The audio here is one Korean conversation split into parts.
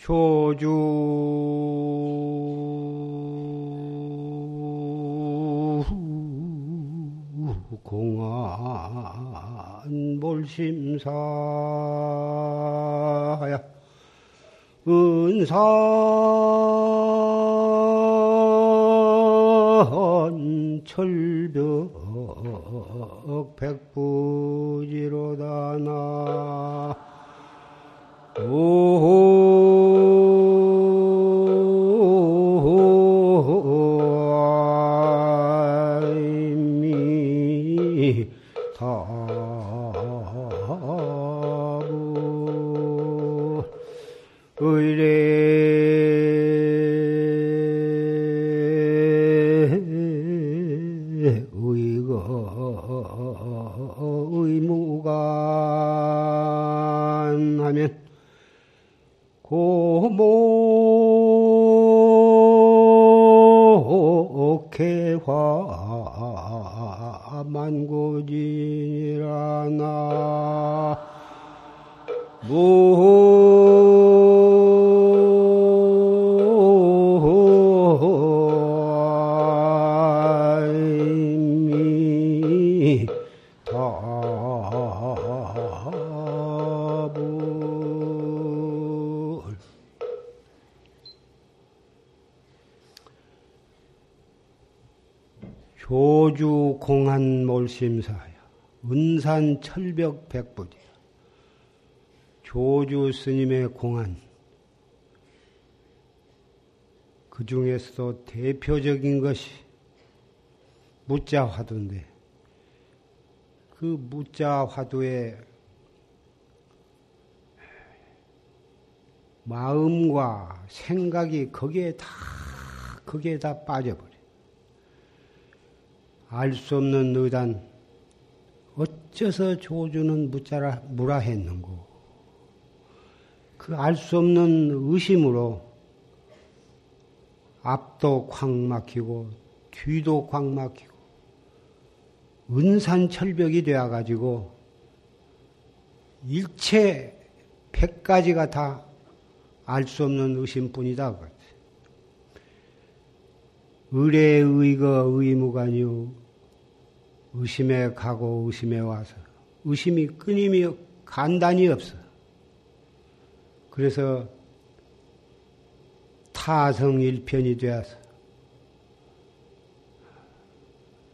조주. 공안 몰심사야. 은산 철벽 백부 의뢰. 심사하여 은산 철벽 백부지 조주 스님의 공안 그 중에서도 대표적인 것이 무자 화두인데 그 무자 화두의 마음과 생각이 거기에 다 거기에 다 빠져버려. 알 수 없는 의단 어째서 조주는 무자라 무라 했는고? 그 알 수 없는 의심으로 앞도 콱 막히고 뒤도 콱 막히고 은산철벽이 되어 가지고 일체 백 가지가 다 알 수 없는 의심뿐이다. 의례 의거 의무가니요 의심에 가고 의심에 와서 의심이 끊임이 간단히 없어. 그래서 타성일편이 되어서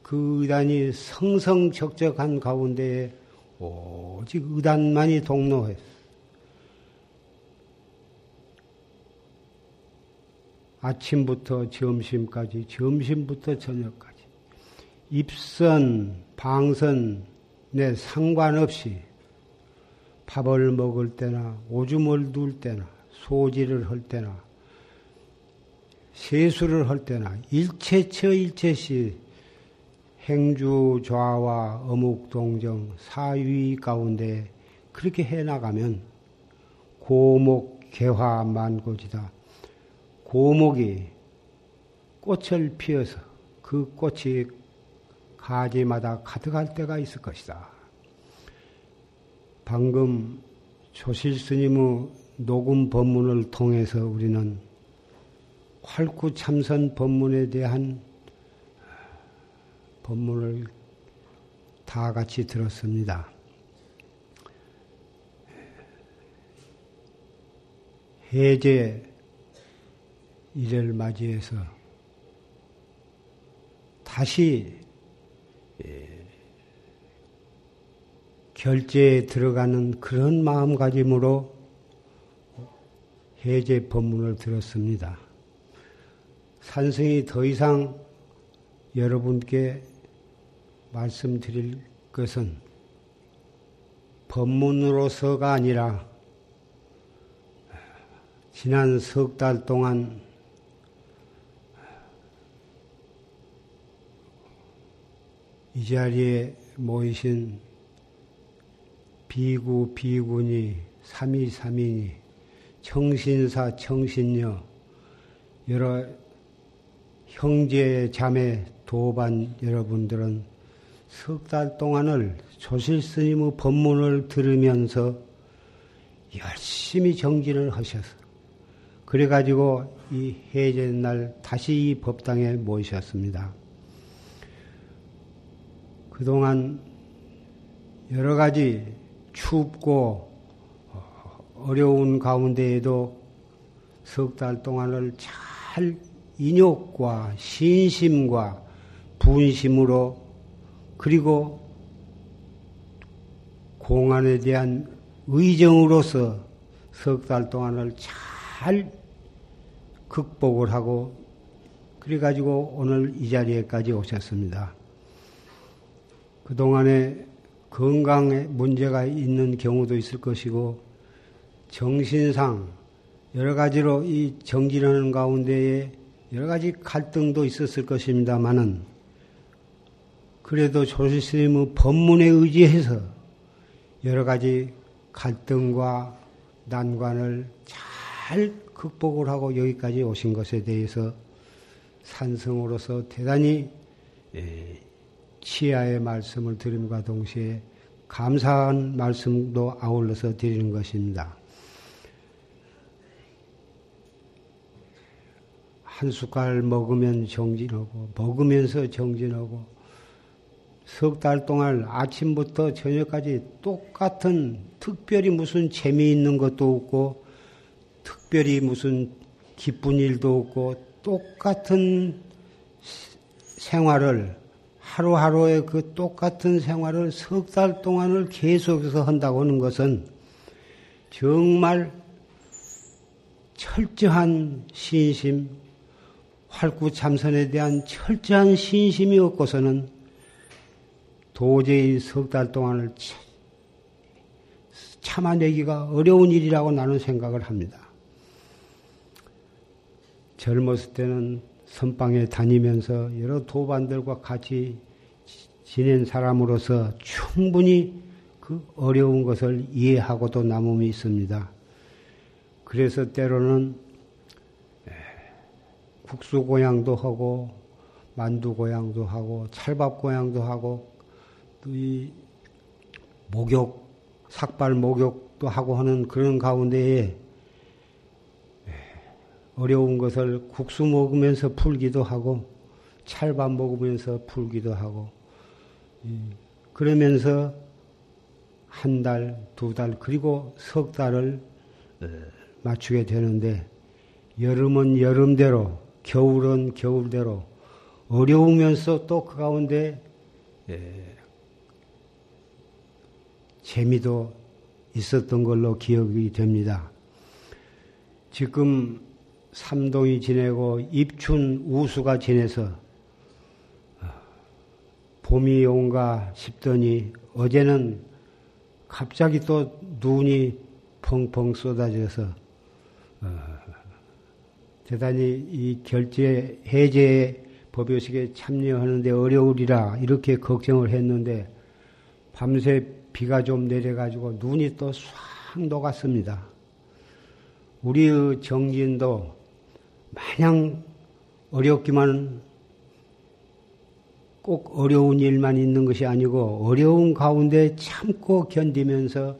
그 의단이 성성적적한 가운데에 오직 의단만이 동로했어. 아침부터 점심까지, 점심부터 저녁까지. 입선, 방선, 내 상관없이 밥을 먹을 때나 오줌을 둘 때나 소지를 할 때나 세수를 할 때나 일체처 일체시 행주 좌와 어묵 동정 사위 가운데 그렇게 해 나가면 고목 개화 만고지다. 고목이 꽃을 피워서 그 꽃이 가지마다 가득할 때가 있을 것이다. 방금 조실 스님의 녹음 법문을 통해서 우리는 활구 참선 법문에 대한 법문을 다 같이 들었습니다. 해제 이를 맞이해서 다시 예. 결제에 들어가는 그런 마음가짐으로 해제 법문을 들었습니다. 산성이 더 이상 여러분께 말씀드릴 것은 법문으로서가 아니라 지난 석 달 동안 이 자리에 모이신 비구, 비구니, 삼이, 삼이니, 청신사, 청신녀, 여러 형제, 자매, 도반 여러분들은 석 달 동안을 조실 스님의 법문을 들으면서 열심히 정진을 하셔서 그래가지고 이 해제 날 다시 이 법당에 모이셨습니다. 그동안 여러 가지 춥고 어려운 가운데에도 석 달 동안을 잘 인욕과 신심과 분심으로 그리고 공안에 대한 의정으로서 석 달 동안을 잘 극복을 하고 그래가지고 오늘 이 자리에까지 오셨습니다. 그동안에 건강에 문제가 있는 경우도 있을 것이고 정신상 여러 가지로 이 정진하는 가운데에 여러 가지 갈등도 있었을 것입니다만은 그래도 조실스님의 법문에 의지해서 여러 가지 갈등과 난관을 잘 극복을 하고 여기까지 오신 것에 대해서 산성으로서 대단히 예, 치아의 말씀을 드림과 동시에 감사한 말씀도 아울러서 드리는 것입니다. 한 숟갈 먹으면 정진하고 먹으면서 정진하고 석 달 동안 아침부터 저녁까지 똑같은 특별히 무슨 재미있는 것도 없고 특별히 무슨 기쁜 일도 없고 똑같은 생활을 하루하루의 그 똑같은 생활을 석 달 동안을 계속해서 한다고 하는 것은 정말 철저한 신심, 활구 참선에 대한 철저한 신심이 없고서는 도저히 석 달 동안을 참아내기가 어려운 일이라고 나는 생각을 합니다. 젊었을 때는 선방에 다니면서 여러 도반들과 같이 지낸 사람으로서 충분히 그 어려운 것을 이해하고도 남음이 있습니다. 그래서 때로는 국수 고향도 하고 만두 고향도 하고 찰밥 고향도 하고 또 이 목욕 삭발 목욕도 하고 하는 그런 가운데에 어려운 것을 국수 먹으면서 풀기도 하고 찰밥 먹으면서 풀기도 하고 그러면서 한 달, 두 달, 그리고 석 달을 어, 맞추게 되는데 여름은 여름대로, 겨울은 겨울대로 어려우면서 또 그 가운데 재미도 있었던 걸로 기억이 됩니다. 지금 삼동이 지내고 입춘 우수가 지내서 어, 봄이 온가 싶더니 어제는 갑자기 또 눈이 펑펑 쏟아져서 어, 대단히 이 결제 해제 법요식에 참여하는데 어려우리라 이렇게 걱정을 했는데 밤새 비가 좀 내려가지고 눈이 또 싹 녹았습니다. 우리의 정진도 마냥 어렵기만 꼭 어려운 일만 있는 것이 아니고 어려운 가운데 참고 견디면서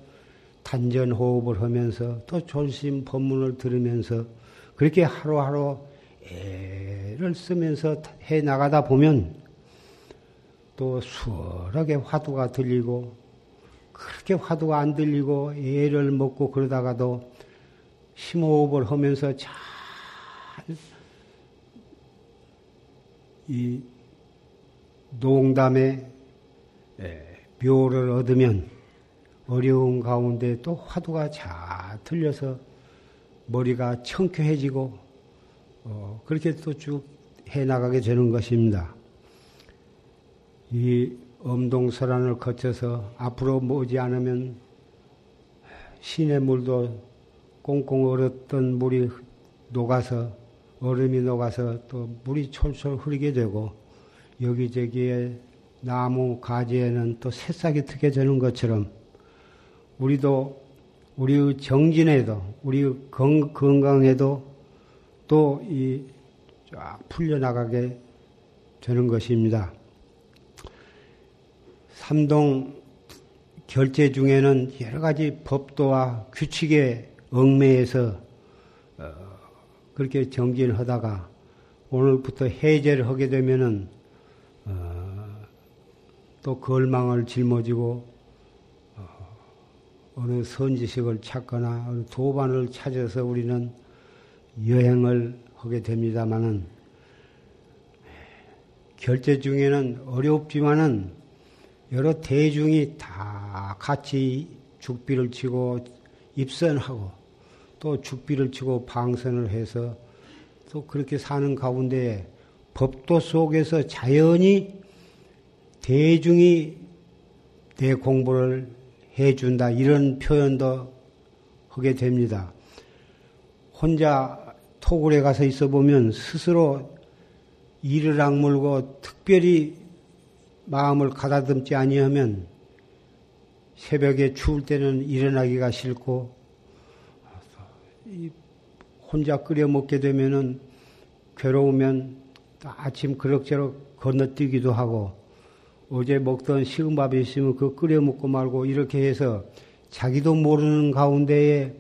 단전 호흡을 하면서 또 졸심 법문을 들으면서 그렇게 하루하루 애를 쓰면서 해 나가다 보면 또 수월하게 화두가 들리고 그렇게 화두가 안 들리고 애를 먹고 그러다가도 심호흡을 하면서 잘 이 농담의 묘를 얻으면 어려운 가운데 또 화두가 잘 들려서 머리가 청쾌해지고 어, 그렇게 또 쭉 해나가게 되는 것입니다. 이 엄동설안을 거쳐서 앞으로 모지 않으면 신의 물도 꽁꽁 얼었던 물이 녹아서 얼음이 녹아서 또 물이 철철 흐르게 되고 여기저기에 나무 가지에는 또 새싹이 트게 되는 것처럼 우리도 우리의 정진에도 우리의 건강에도 또 이 쫙 풀려나가게 되는 것입니다. 삼동 결제 중에는 여러 가지 법도와 규칙에 얽매여서 어, 그렇게 정진하다가 오늘부터 해제를 하게 되면은 어, 또 걸망을 짊어지고 어, 어느 선지식을 찾거나 어느 도반을 찾아서 우리는 여행을 하게 됩니다마는 결제 중에는 어렵지만은 여러 대중이 다 같이 죽비를 치고 입선하고 또 죽비를 치고 방선을 해서 또 그렇게 사는 가운데 법도 속에서 자연히 대중이 내 공부를 해준다 이런 표현도 하게 됩니다. 혼자 토굴에 가서 있어 보면 스스로 이를 악물고 특별히 마음을 가다듬지 아니하면 새벽에 추울 때는 일어나기가 싫고 혼자 끓여 먹게 되면은 괴로우면 아침 그럭저럭 건너뛰기도 하고 어제 먹던 식은 밥이 있으면 그 끓여 먹고 말고 이렇게 해서 자기도 모르는 가운데에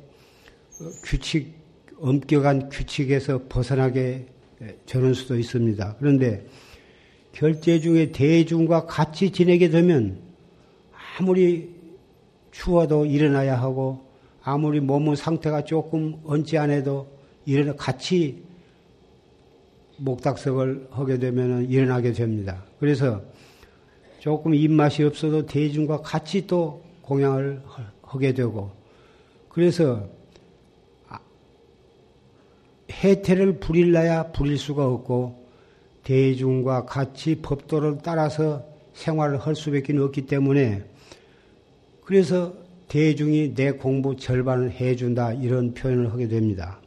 규칙 엄격한 규칙에서 벗어나게 저는 수도 있습니다. 그런데 결제 중에 대중과 같이 지내게 되면 아무리 추워도 일어나야 하고 아무리 몸의 상태가 조금 얹지 않아도 일어나 같이 목닥석을 하게 되면 일어나게 됩니다. 그래서 조금 입맛이 없어도 대중과 같이 또 공양을 하게 되고 그래서 해태를 부릴라야 부릴 수가 없고 대중과 같이 법도를 따라서 생활을 할 수밖에 없기 때문에 그래서 대중이 내 공부 절반을 해준다 이런 표현을 하게 됩니다.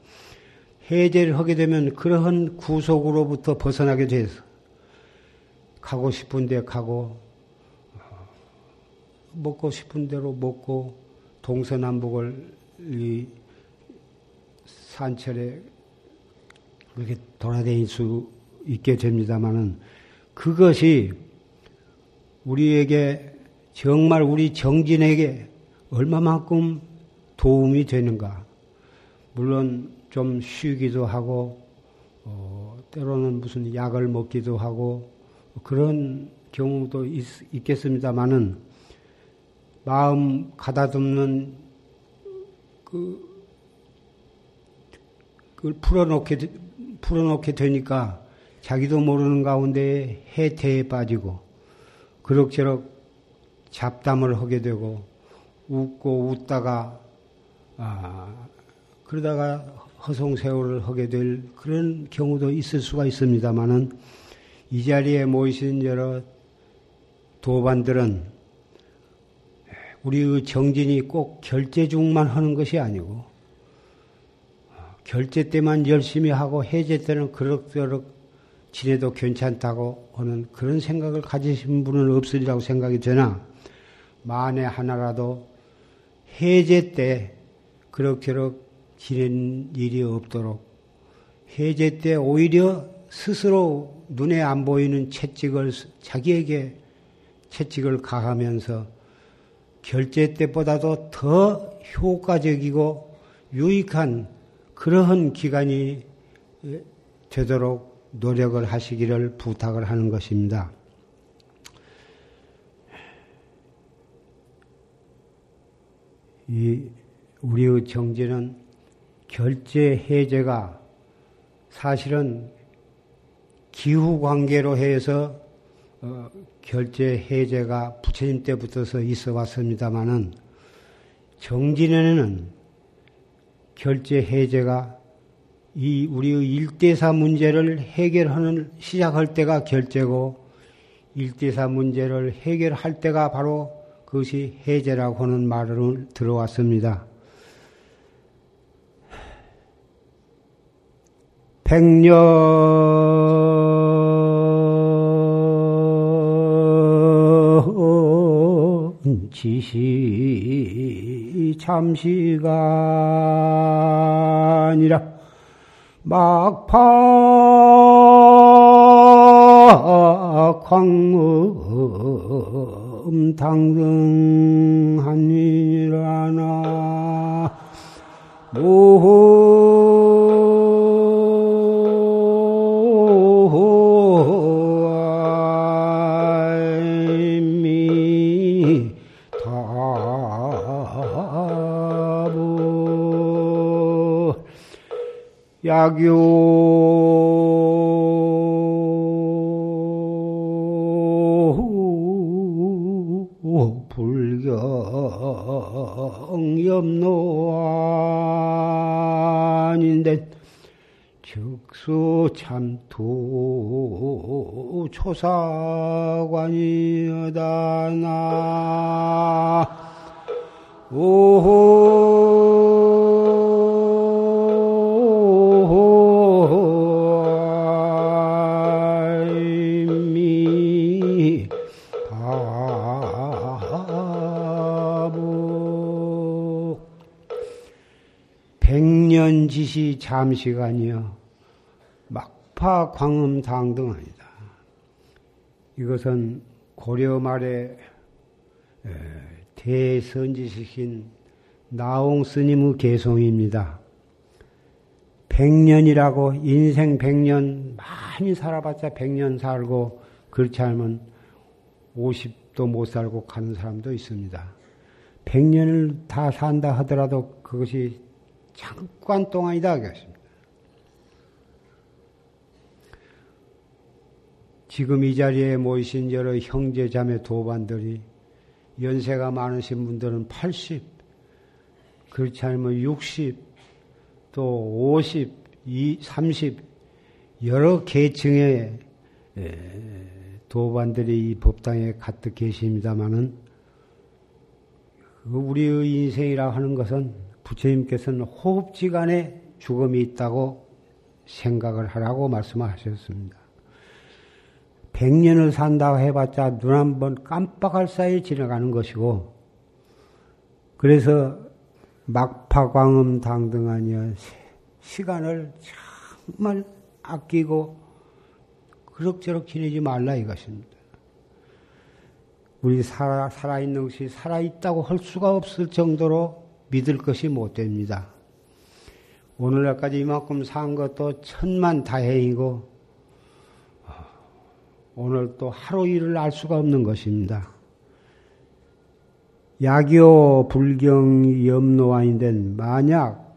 해제를 하게 되면 그러한 구속으로부터 벗어나게 돼서 가고 싶은 데 가고 먹고 싶은 대로 먹고 동서남북을 이 산철에 그렇게 돌아다닐 수 있게 됩니다만은 그것이 우리에게 정말 우리 정진에게 얼마만큼 도움이 되는가. 물론 좀 쉬기도 하고, 어, 때로는 무슨 약을 먹기도 하고, 그런 경우도 있, 겠습니다만은 마음 가다듬는 그, 그걸 풀어놓게 풀어놓게 되니까 자기도 모르는 가운데 해태에 빠지고 그럭저럭 잡담을 하게 되고 웃고 웃다가 아 그러다가 허송세월을 하게 될 그런 경우도 있을 수가 있습니다만은 이 자리에 모이신 여러 도반들은 우리의 정진이 꼭 결제 중만 하는 것이 아니고 결제 때만 열심히 하고 해제 때는 그럭저럭 지내도 괜찮다고 하는 그런 생각을 가지신 분은 없으리라고 생각이 되나 만에 하나라도 해제 때 그럭저럭 지낸 일이 없도록 해제 때 오히려 스스로 눈에 안 보이는 채찍을 자기에게 채찍을 가하면서 결제 때보다도 더 효과적이고 유익한 그러한 기간이 되도록 노력을 하시기를 부탁을 하는 것입니다. 이 우리의 정제는 결제 해제가 사실은 기후 관계로 해서 어, 결제 해제가 부처님 때부터서 있어 왔습니다마는 정진에는 결제 해제가 이 우리의 일대사 문제를 해결하는 시작할 때가 결제고 일대사 문제를 해결할 때가 바로 그것이 해제라고 하는 말을 들어왔습니다. 백년 지시 잠시간이라 막파 광 금탕등 한일하나. 모호. 약요 참투 초사관이다 나. 오호. 백년지시 잠시간이여 막파 광음당등하니다. 이것은 고려 말에 대선지시킨 나홍 스님의 개송입니다. 백년이라고 인생 백년 많이 살아봤자 백년 살고 그렇지 않으면 50도 못 살고 가는 사람도 있습니다. 백년을 다 산다 하더라도 그것이 잠깐 동안이다 하겠습니다. 지금 이 자리에 모이신 여러 형제 자매 도반들이 연세가 많으신 분들은 80, 그렇지 않으면 60, 또 50, 30 여러 계층의 도반들이 이 법당에 가득 계십니다마는 그 우리의 인생이라 하는 것은 부처님께서는 호흡지간에 죽음이 있다고 생각을 하라고 말씀하셨습니다. 100년을 산다고 해봤자 눈 한 번 깜빡할 사이에 지나가는 것이고, 그래서 막파광음 당등하니 시간을 정말 아끼고 그럭저럭 지내지 말라 이것입니다. 우리 살아, 살아있는 것이 살아있다고 할 수가 없을 정도로 믿을 것이 못 됩니다. 오늘날까지 이만큼 산 것도 천만 다행이고, 오늘 또 하루 일을 알 수가 없는 것입니다. 야교 불경 염노아인데 만약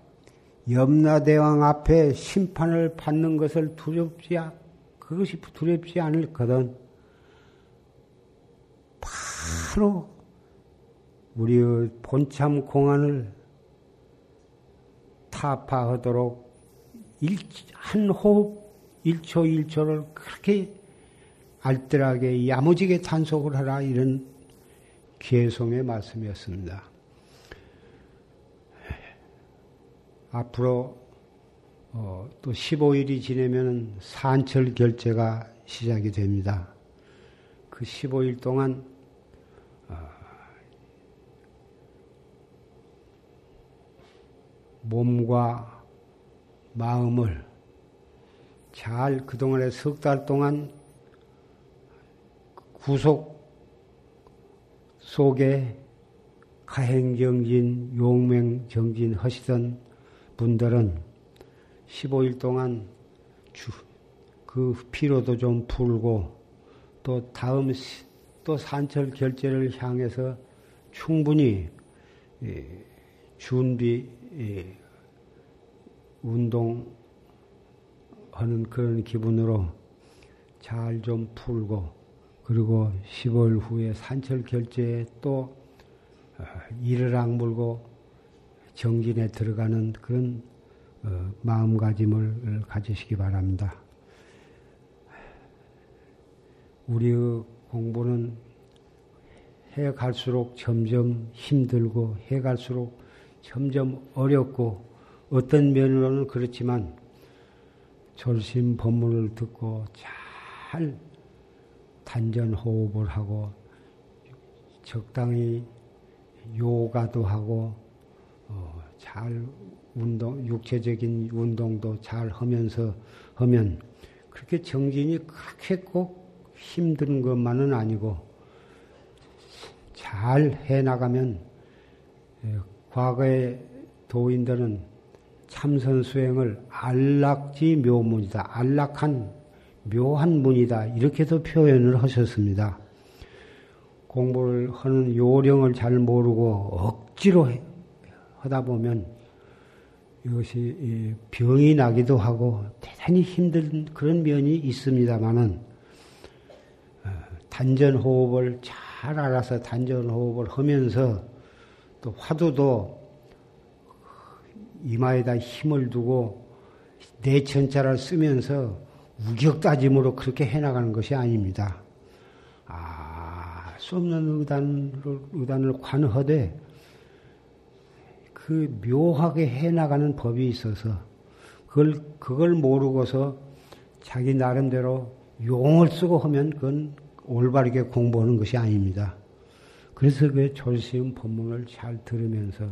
염라대왕 앞에 심판을 받는 것을 두렵지 그것이 두렵지 않을 거든 바로 우리의 본참 공안을 타파하도록 일, 한 호흡 1초 1초를 그렇게 알뜰하게 야무지게 단속을 하라 이런 개송의 말씀이었습니다. 앞으로 어, 또 15일이 지내면 산철 결제가 시작이 됩니다. 그 15일 동안 어, 몸과 마음을 잘 그동안에 석달 동안 구속 속에 가행정진, 용맹정진 하시던 분들은 15일 동안 주, 그 피로도 좀 풀고 또 다음 또 산철 결제를 향해서 충분히 준비 운동하는 그런 기분으로 잘 좀 풀고 그리고 10월 후에 산철 결제에 또 어, 이를 악물고 정진에 들어가는 그런 어, 마음가짐을 가지시기 바랍니다. 우리의 공부는 해 갈수록 점점 힘들고 해 갈수록 점점 어렵고 어떤 면으로는 그렇지만 졸심 법문을 듣고 잘 단전 호흡을 하고 적당히 요가도 하고 어, 잘 운동 육체적인 운동도 잘 하면서 하면 그렇게 정진이 그렇게 꼭 힘든 것만은 아니고 잘 해나가면 예, 과거의 도인들은 참선 수행을 안락지 묘문이다. 안락한 묘한 문이다. 이렇게도 표현을 하셨습니다. 공부를 하는 요령을 잘 모르고 억지로 하다 보면 이것이 병이 나기도 하고 대단히 힘든 그런 면이 있습니다만은 어, 단전 호흡을 잘 알아서 단전 호흡을 하면서 또 화두도 이마에다 힘을 두고 내천자를 쓰면서 우격다짐으로 그렇게 해나가는 것이 아닙니다. 아, 수 없는 의단을, 의단을 관허되 그 묘하게 해나가는 법이 있어서 그걸, 그걸 모르고서 자기 나름대로 용을 쓰고 하면 그건 올바르게 공부하는 것이 아닙니다. 그래서 그 조심 법문을 잘 들으면서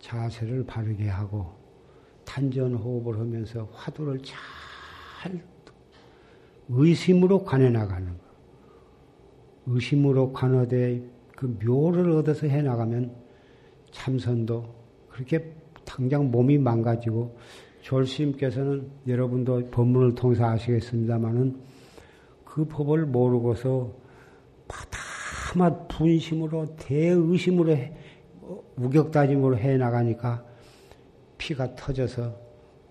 자세를 바르게 하고 탄전 호흡을 하면서 화두를 잘 의심으로 관해 나가는 거. 의심으로 관하되 그 묘를 얻어서 해 나가면 참선도 그렇게 당장 몸이 망가지고 졸스님께서는 여러분도 법문을 통해서 아시겠습니다만은 그 법을 모르고서 바다만 분심으로 대의심으로 해, 우격다짐으로 해 나가니까 피가 터져서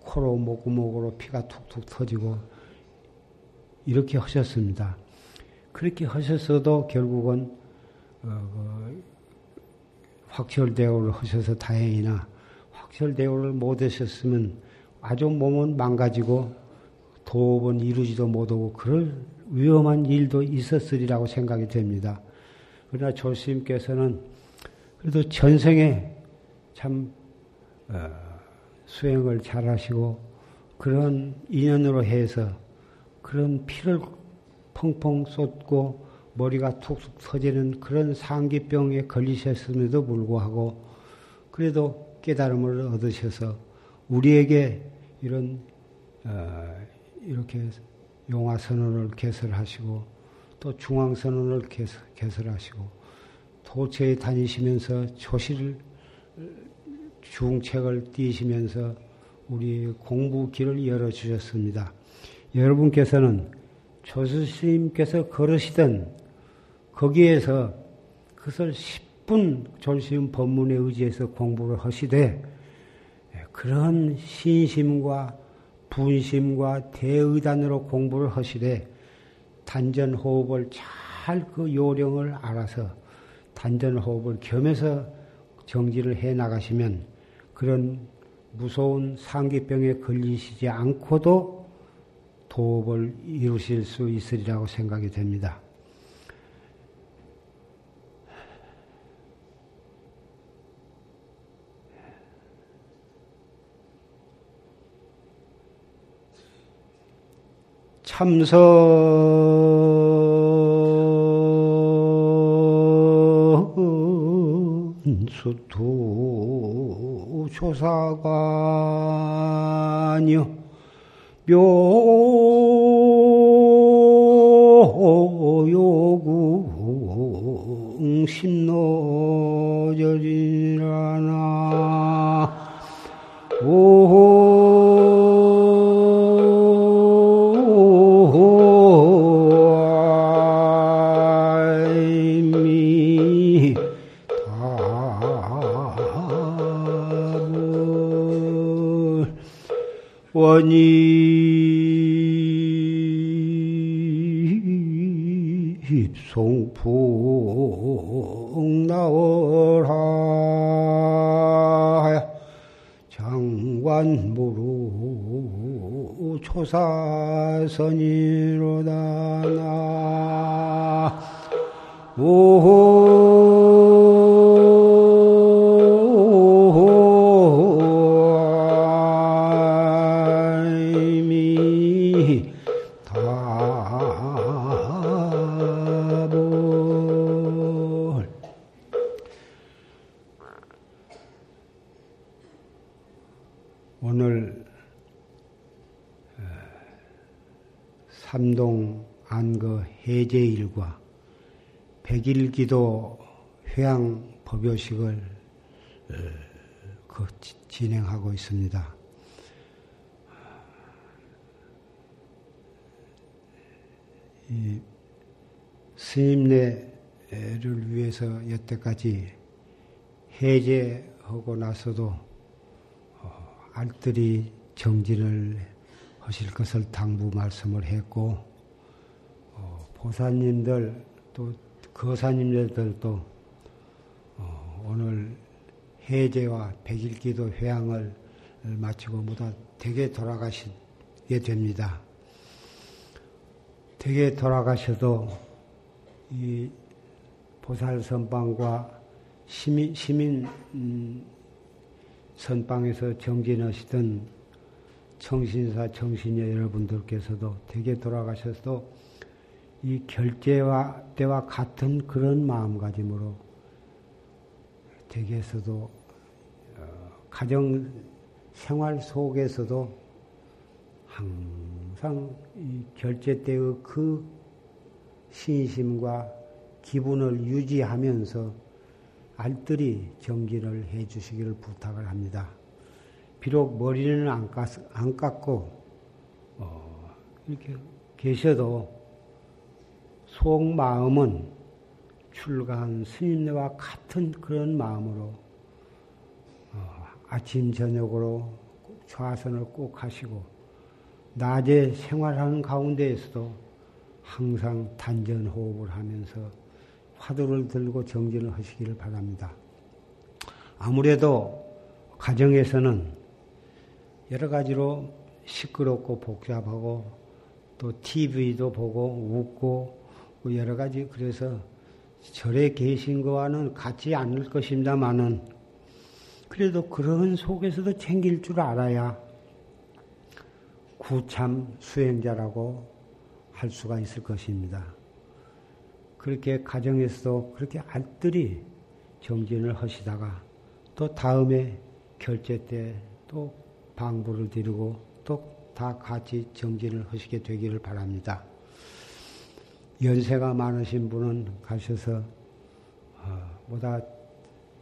코로 목구멍으로 피가 툭툭 터지고 이렇게 하셨습니다. 그렇게 하셨어도 결국은 어, 그 확철대오를 하셔서 다행이나 확철대오를 못 하셨으면 아주 몸은 망가지고 도업은 이루지도 못하고 그럴 위험한 일도 있었으리라고 생각이 됩니다. 그러나 조스님께서는 그래도 전생에 참 어, 수행을 잘하시고 그런 인연으로 해서 그런 피를 펑펑 쏟고 머리가 툭툭 터지는 그런 상기병에 걸리셨음에도 불구하고 그래도 깨달음을 얻으셔서 우리에게 이런 어, 이렇게 용화 선언을 개설하시고 또 중앙 선언을 개설 하시고 도처에 다니시면서 초실 중책을 띄시면서 우리 공부 길을 열어 주셨습니다. 여러분께서는 조수 스님께서 걸으시던 거기에서 그것을 10분 졸시음 법문에 의지해서 공부를 하시되 그런 신심과 분심과 대의단으로 공부를 하시되 단전 호흡을 잘 그 요령을 알아서 단전 호흡을 겸해서 정지를 해 나가시면 그런 무서운 상기병에 걸리시지 않고도 도업을 이루실 수 있으리라고 생각이 됩니다. 참선 수투 조사관이요 묘 신노절이라나. 오 사선이로다 나 백일기도 회양 법요식을 어, 그 진행하고 있습니다. 이 스님네를 위해서 여태까지 해제하고 나서도 어, 알뜰히 정진을 하실 것을 당부 말씀을 했고 어, 보사님들 또 거사님들도 어, 오늘 해제와 백일기도 회양을 마치고 모두 댁에 돌아가시게 됩니다. 댁에 돌아가셔도 이 보살 선방과 시민, 시민 음, 선방에서 정진하시던 청신사 청신녀 여러분들께서도 댁에 돌아가셔서 이 결제와 때와 같은 그런 마음가짐으로 댁에서도 어, 가정 생활 속에서도 항상 이 결제 때의 그 신심과 기분을 유지하면서 알뜰히 정진을 해 주시기를 부탁을 합니다. 비록 머리는 안, 깎고, 어, 이렇게 계셔도 속마음은 출가한 스님네와 같은 그런 마음으로 어, 아침 저녁으로 좌선을 꼭 하시고 낮에 생활하는 가운데에서도 항상 단전 호흡을 하면서 화두를 들고 정진을 하시기를 바랍니다. 아무래도 가정에서는 여러 가지로 시끄럽고 복잡하고 또 TV도 보고 웃고 뭐 여러 가지 그래서 절에 계신 거와는 같지 않을 것입니다만은 그래도 그런 속에서도 챙길 줄 알아야 구참 수행자라고 할 수가 있을 것입니다. 그렇게 가정에서도 그렇게 알뜰히 정진을 하시다가 또 다음에 결제 때 또 방부를 드리고 또 다 같이 정진을 하시게 되기를 바랍니다. 연세가 많으신 분은 가셔서 어, 뭐다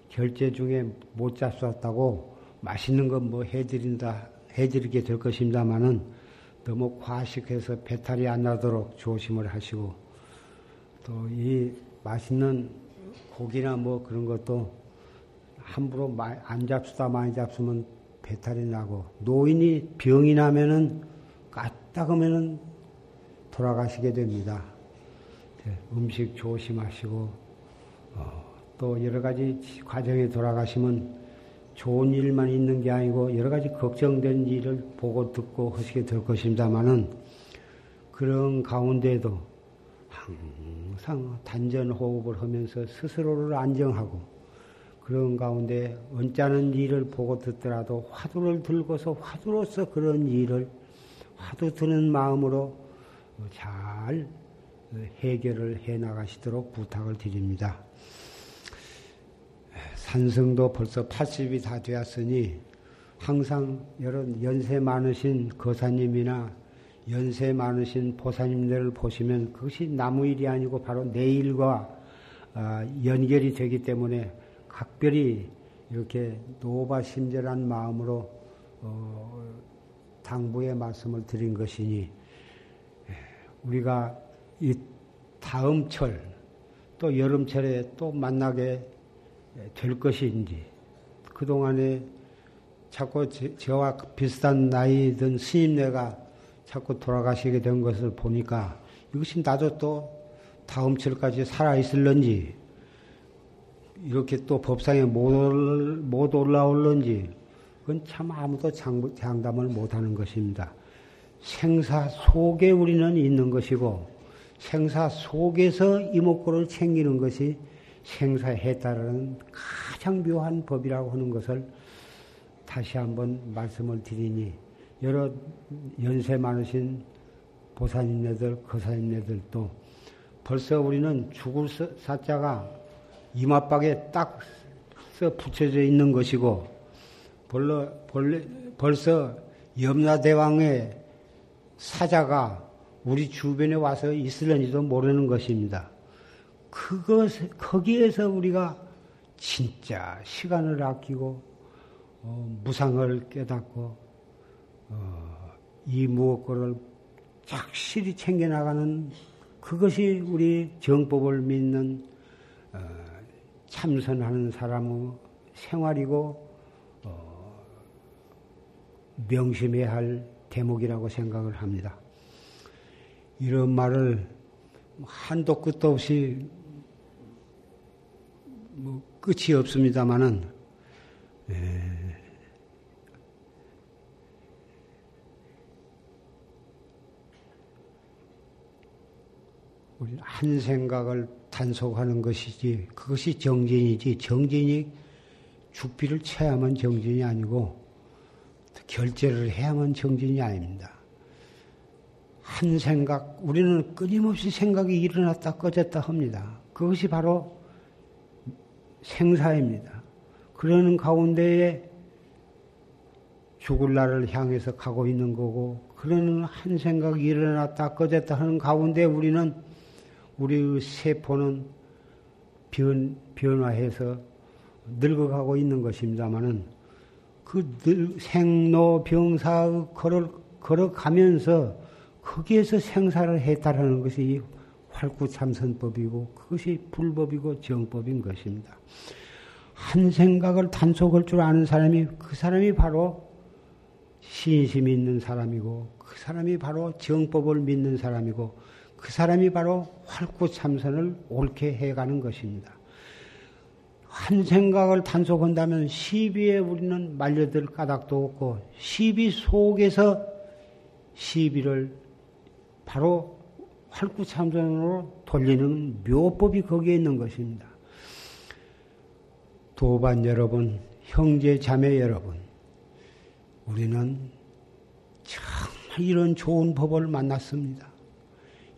결제 중에 못 잡수었다고 맛있는 건 뭐 해드린다 해드리게 될 것입니다만은 너무 과식해서 배탈이 안 나도록 조심을 하시고 또 이 맛있는 고기나 뭐 그런 것도 함부로 안 잡수다 많이 잡수면 배탈이 나고 노인이 병이 나면은 까딱하면은 돌아가시게 됩니다. 예, 음식 조심하시고 어, 또 여러 가지 과정에 돌아가시면 좋은 일만 있는 게 아니고 여러 가지 걱정된 일을 보고 듣고 하시게 될 것입니다만은 그런 가운데에도 항상 단전 호흡을 하면서 스스로를 안정하고 그런 가운데 언짢은 일을 보고 듣더라도 화두를 들고서 화두로서 그런 일을 화두 드는 마음으로 잘 해결을 해 나가시도록 부탁을 드립니다. 산성도 벌써 80이 다 되었으니 항상 여러 연세 많으신 거사님이나 연세 많으신 보사님들을 보시면 그것이 나무 일이 아니고 바로 내 일과 아, 연결이 되기 때문에 각별히 이렇게 노바심절한 마음으로 어, 당부의 말씀을 드린 것이니 우리가 이 다음 철, 또 여름철에 또 만나게 될 것인지, 그동안에 자꾸 저와 비슷한 나이 든 스님네가 자꾸 돌아가시게 된 것을 보니까 이것이 나도 또 다음 철까지 살아있을런지, 이렇게 또 법상에 못, 못 올라올런지, 그건 참 아무도 장담을 못하는 것입니다. 생사 속에 우리는 있는 것이고, 생사 속에서 이목구를 챙기는 것이 생사에 따르는 가장 묘한 법이라고 하는 것을 다시 한번 말씀을 드리니 여러 연세 많으신 보살님네들, 거사님네들도 벌써 우리는 죽을 사자가 이마박에 딱 써 붙여져 있는 것이고 벌써 염라대왕의 사자가 우리 주변에 와서 있을는지도 모르는 것입니다. 그것, 거기에서 우리가 진짜 시간을 아끼고, 어, 무상을 깨닫고, 어, 이 무엇고를 착실히 챙겨나가는 그것이 우리 정법을 믿는 어, 참선하는 사람의 생활이고 어, 명심해야 할 대목이라고 생각을 합니다. 이런 말을 한도 끝도 없이 뭐 끝이 없습니다만은 우리 한 생각을 단속하는 것이지 그것이 정진이지 정진이 죽비를 채야만 정진이 아니고 결제를 해야만 정진이 아닙니다. 한 생각 우리는 끊임없이 생각이 일어났다 꺼졌다 합니다. 그것이 바로 생사입니다. 그러는 가운데에 죽을 날을 향해서 가고 있는 거고, 그러는 한 생각이 일어났다 꺼졌다 하는 가운데 우리는 우리의 세포는 변, 변화해서 늙어가고 있는 것입니다만은 그 생로병사의 걸어, 걸어가면서 거기에서 생사를 했다라는 것이 활구참선법이고 그것이 불법이고 정법인 것입니다. 한 생각을 단속할 줄 아는 사람이 그 사람이 바로 신심이 있는 사람이고 그 사람이 바로 정법을 믿는 사람이고 그 사람이 바로 활구참선을 옳게 해가는 것입니다. 한 생각을 단속한다면 시비에 우리는 말려들 까닭도 없고 시비 속에서 시비를 바로 활구참선으로 돌리는 묘법이 거기에 있는 것입니다. 도반 여러분, 형제 자매 여러분, 우리는 정말 이런 좋은 법을 만났습니다.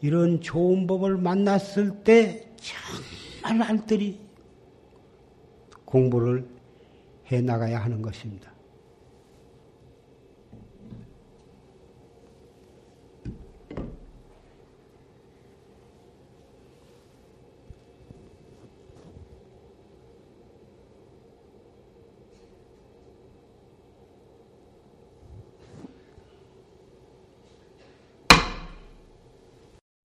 이런 좋은 법을 만났을 때 정말 알뜰히 공부를 해 나가야 하는 것입니다.